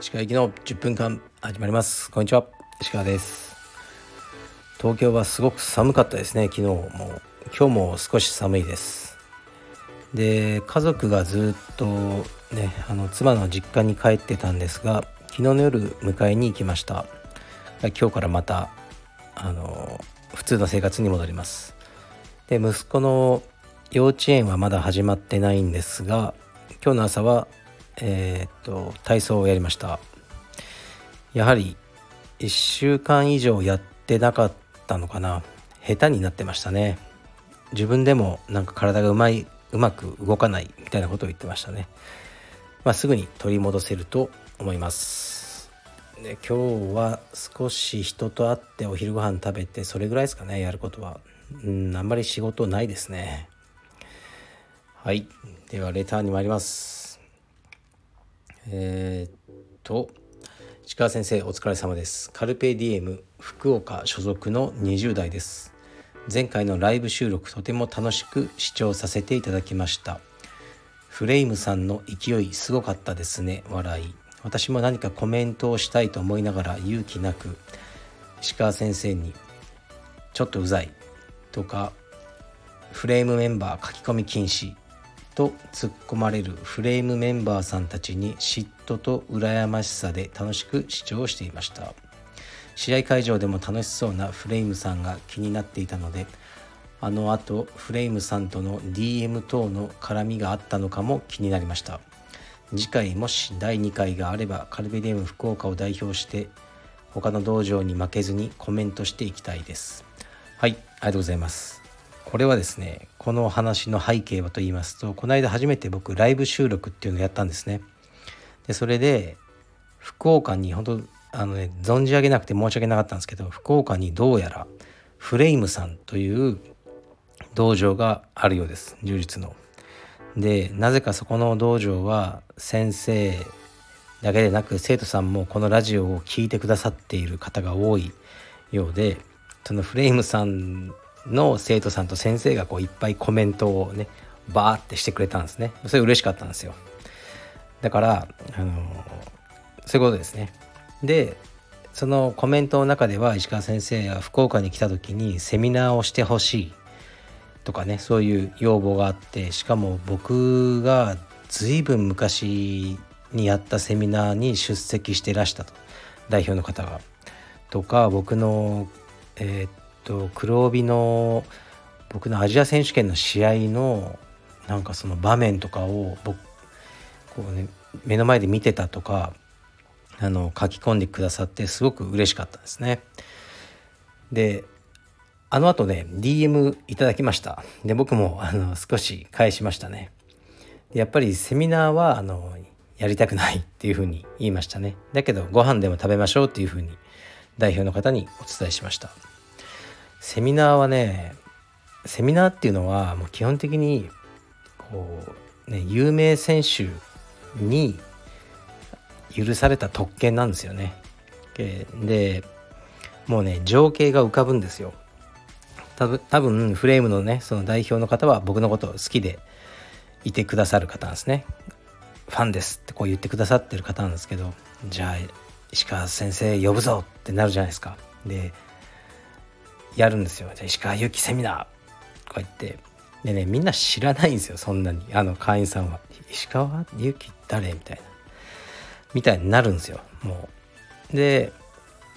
石川行きの10分間始まります。こんにちは。石川です。東京はすごく寒かったですね。昨日も。今日も少し寒いです。で家族がずっとねあの妻の実家に帰ってたんですが昨日の夜迎えに行きました。今日からまたあの普通の生活に戻ります。で息子の幼稚園はまだ始まってないんですが今日の朝はえー、っと体操をやりました。やはり1週間以上やってなかったのかな。下手になってましたね。自分でもなんか体がうまいうまく動かないみたいなことを言ってましたね、まあ、すぐに取り戻せると思います。で今日は少し人と会ってお昼ご飯食べてそれぐらいですかねやることは。うんあんまり仕事ないですね。はい。ではレターに参ります。えー、っと石川先生お疲れ様です。カルペディエム福岡所属の20代です。前回のライブ収録とても楽しく視聴させていただきました。フレイムさんの勢いすごかったですね。笑い。私も何かコメントをしたいと思いながら勇気なく石川先生に「ちょっとうざい」とか「フレームメンバー書き込み禁止」と突っ込まれるフレームメンバーさんたちに嫉妬と羨ましさで楽しく視聴していました。試合会場でも楽しそうなフレイムさんが気になっていたのであのあとフレイムさんとの DM 等の絡みがあったのかも気になりました。次回もし第2回があればカルベディウム福岡を代表して他の道場に負けずにコメントしていきたいです。はいありがとうございます。これはですねこの話の背景はと言いますとこの間初めて僕ライブ収録っていうのをやったんですねでそれで福岡に本当あのね存じ上げなくて申し訳なかったんですけど福岡にどうやらフレイムさんという道場があるようです柔術の。でなぜかそこの道場は先生だけでなく生徒さんもこのラジオを聴いてくださっている方が多いようでそのフレイムさんの生徒さんと先生がこういっぱいコメントをねバーってしてくれたんですね。それ嬉しかったんですよ。だからあのそういうことですね。でそのコメントの中では石川先生が福岡に来た時にセミナーをしてほしいとかねそういう要望があってしかも僕が随分昔にやったセミナーに出席してらしたと。代表の方が。とか僕のえー、っと黒帯の僕のアジア選手権の試合のなんかその場面とかを僕こうね目の前で見てたとかあの書き込んでくださってすごく嬉しかったですね。であの後ね DM いただきました。で僕もあの少し返しましたね。やっぱりセミナーはあのやりたくないっていうふうに言いましたね。だけどご飯でも食べましょうっていうふうに代表の方にお伝えしました。セミナーはねセミナーっていうのはもう基本的にこうね有名選手に許された特権なんですよね。でもうね情景が浮かぶんですよ。多分多分フレームのねその代表の方は僕のことを好きでいてくださる方なんですね。ファンですってこう言ってくださってる方なんですけどじゃあ石川先生呼ぶぞってなるじゃないですか。でやるんですよ。じゃあ石川祐希セミナーとか言ってでねみんな知らないんですよそんなにあの会員さんは。石川祐希誰みたいな。みたいになるんですよもう。で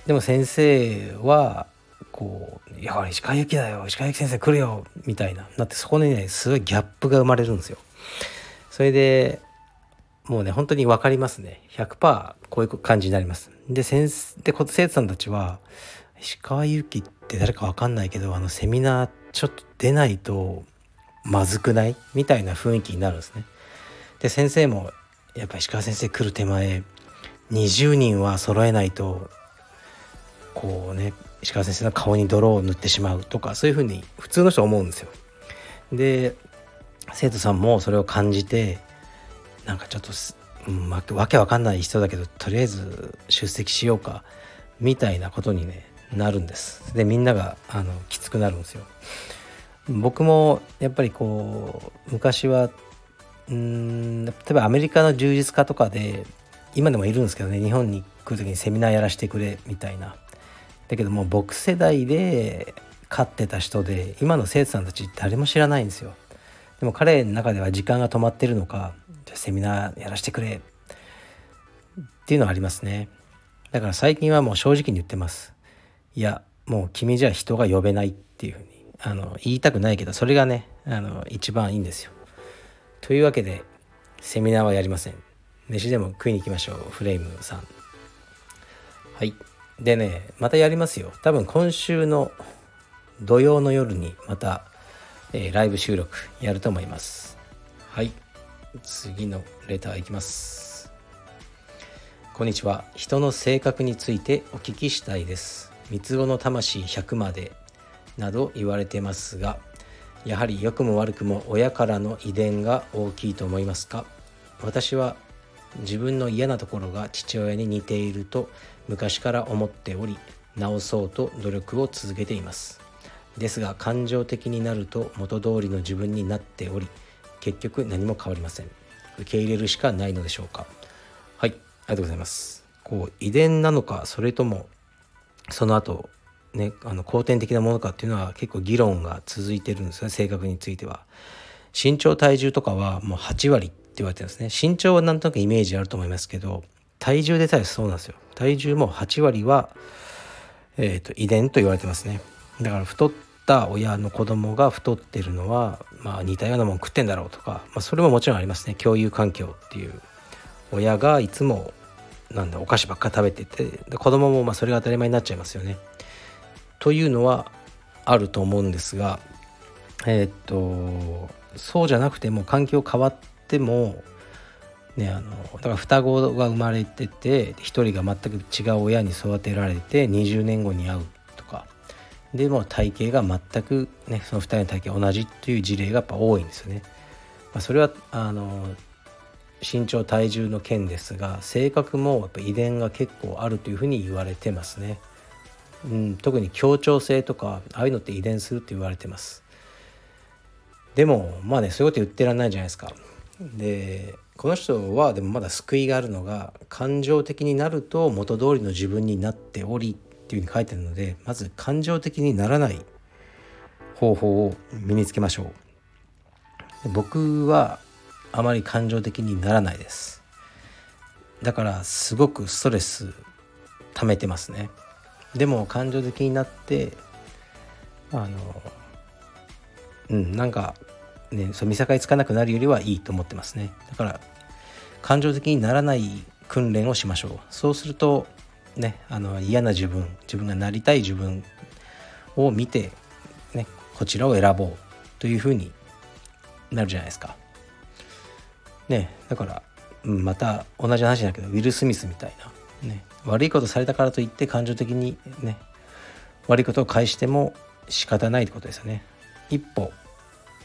でも先生はこう「いや石川由紀だよ石川由紀先生来るよ」みたいななってそこにねすごいギャップが生まれるんですよ。それでもうね本当に分かりますね100%こういう感じになります。で先生で生徒さんたちは「石川由紀って誰か分かんないけどあのセミナーちょっと出ないとまずくない?」みたいな雰囲気になるんですね。で先生もやっぱ石川先生来る手前20人は揃えないとこうね石川先生の顔に泥を塗ってしまうとかそういうふうに普通の人は思うんですよ。で生徒さんもそれを感じてなんかちょっと、うん、わけわかんない人だけどとりあえず出席しようかみたいなことに、ね、なるんです。でみんながあのきつくなるんですよ。僕もやっぱりこう昔はうん例えばアメリカの充実家とかで今でもいるんですけどね日本に来る時にセミナーやらせてくれみたいなだけども僕世代で飼ってた人で今の生徒さんたち誰も知らないんですよでも彼の中では時間が止まってるのかじゃセミナーやらせてくれっていうのはありますねだから最近はもう正直に言ってますいやもう君じゃ人が呼べないっていうふうにあの言いたくないけどそれがねあの一番いいんですよ。というわけでセミナーはやりません。飯でも食いに行きましょうフレームさん。はい。でねまたやりますよ。多分今週の土曜の夜にまた、えー、ライブ収録やると思います。はい。次のレターいきます。こんにちは。人の性格についてお聞きしたいです。三つ子の魂100までなど言われてますがやはり良くも悪くも親からの遺伝が大きいと思いますか？私は自分の嫌なところが父親に似ていると昔から思っており直そうと努力を続けています。ですが感情的になると元通りの自分になっており結局何も変わりません。受け入れるしかないのでしょうか？はいありがとうございます。こう遺伝なのかそれともその後ねあの後天的なものかっていうのは結構議論が続いてるんですね性格については。身長体重とかはもう8割って言われてるんですね。身長はなんとなくイメージあると思いますけど体重でさえそうなんですよ。体重も8割は、えーと、遺伝と言われてますね。だから太った親の子供が太ってるのは、まあ、似たようなもん食ってんだろうとか、まあ、それももちろんありますね。共有環境っていう。親がいつもなんだお菓子ばっか食べてて子供もまあそれが当たり前になっちゃいますよね。というのはあると思うんですがえー、っとそうじゃなくても環境変わってもねあのだから双子が生まれてて1人が全く違う親に育てられて20年後に会うとかでも体型が全くねその2人の体型同じっていう事例がやっぱ多いんですよね。まあ、それはあの身長体重の件ですが性格もやっぱ遺伝が結構あるというふうに言われてますね。うん、特に協調性とかああいうのって遺伝するって言われてます。でもまあねそういうこと言ってらんないじゃないですか。でこの人はでもまだ救いがあるのが感情的になると元通りの自分になっておりっていうふうに書いてるのでまず感情的にならない方法を身につけましょう。僕はあまり感情的にならないです。だからすごくストレス溜めてますね。でも感情的になってあのうんなんかねそ見境つかなくなるよりはいいと思ってますね。だから感情的にならない訓練をしましょう。そうするとねあの嫌な自分自分がなりたい自分を見てねこちらを選ぼうというふうになるじゃないですか。ねだから、また同じ話だけどウィル・スミスみたいな、ね、悪いことされたからといって感情的にね悪いことを返しても仕方ないってことですよね。一歩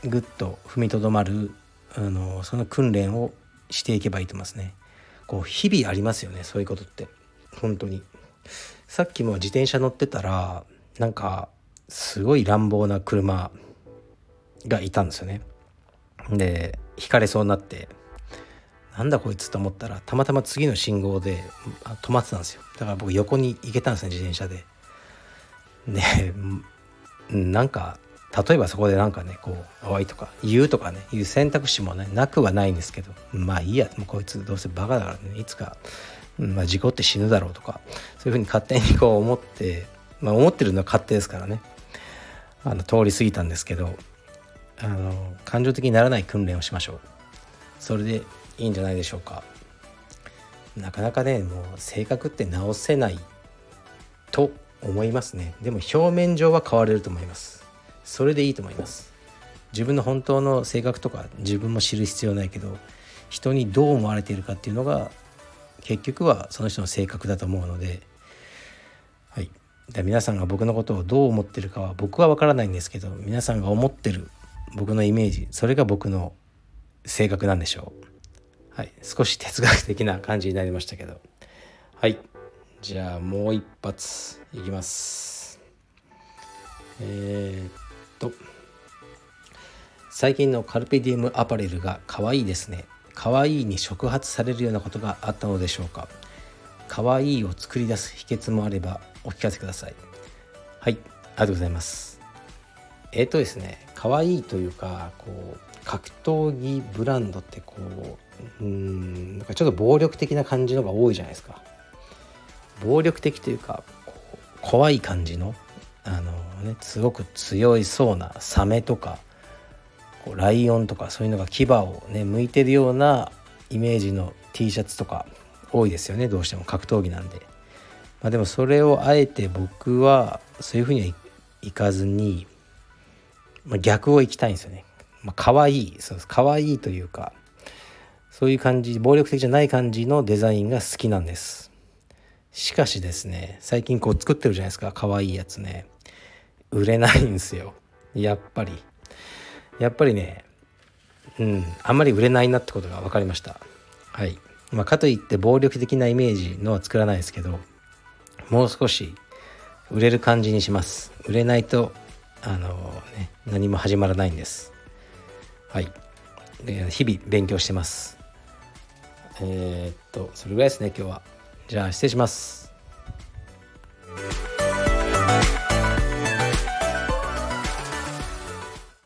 ぐっと踏みとどまるあのその訓練をしていけばいいと思いますね。こう日々ありますよねそういうことって本当に。さっきも自転車乗ってたらなんかすごい乱暴な車がいたんですよね。で引かれそうになってなんだこいつと思ったらたまたま次の信号で止まってたんですよ。だから僕横に行けたんですね自転車で。ねなんか例えばそこでなんかねこう「おい」とか言うとかねいう選択肢もねなくはないんですけどまあいいやもうこいつどうせバカだからねいつか、まあ、事故って死ぬだろうとかそういうふうに勝手にこう思ってまあ思ってるのは勝手ですからね。あの通り過ぎたんですけどあの感情的にならない訓練をしましょう。それでいいんじゃないでしょうか。なかなかねもう性格って直せないと思いますね。でも表面上は変われると思います。それでいいと思います。自分の本当の性格とか自分も知る必要ないけど人にどう思われているかっていうのが結局はその人の性格だと思うので。はい。で皆さんが僕のことをどう思ってるかは僕は分からないんですけど皆さんが思ってる僕のイメージそれが僕の性格なんでしょう。はい、少し哲学的な感じになりましたけど。はい。じゃあもう一発。いきます。えー、っと。最近のカルペディエムアパレルが可愛いですね。可愛いに触発されるようなことがあったのでしょうか。可愛いを作り出す秘訣もあればお聞かせください。はい。ありがとうございます。えっ、ー、とですね。可愛いというかこう格闘技ブランドってこううんなんかちょっと暴力的な感じのが多いじゃないですか。暴力的というか怖い感じのあのねすごく強いそうなサメとかこうライオンとかそういうのが牙をね向いてるようなイメージの T シャツとか多いですよねどうしても格闘技なんで、まあ、でもそれをあえて僕はそういうふうにはいかずに、まあ、逆をいきたいんですよね、まあ、可愛いそうです。可愛いというかそういう感じ暴力的じゃない感じのデザインが好きなんです。しかしですね最近こう作ってるじゃないですか。可愛いやつね。売れないんですよ。やっぱり。やっぱりねうんあんまり売れないなってことが分かりました。はい。まあ、かといって暴力的なイメージのは作らないですけどもう少し売れる感じにします。売れないとあのね何も始まらないんです。はい。日々勉強してます。えー、っとそれぐらいですね今日は。じゃあ失礼します。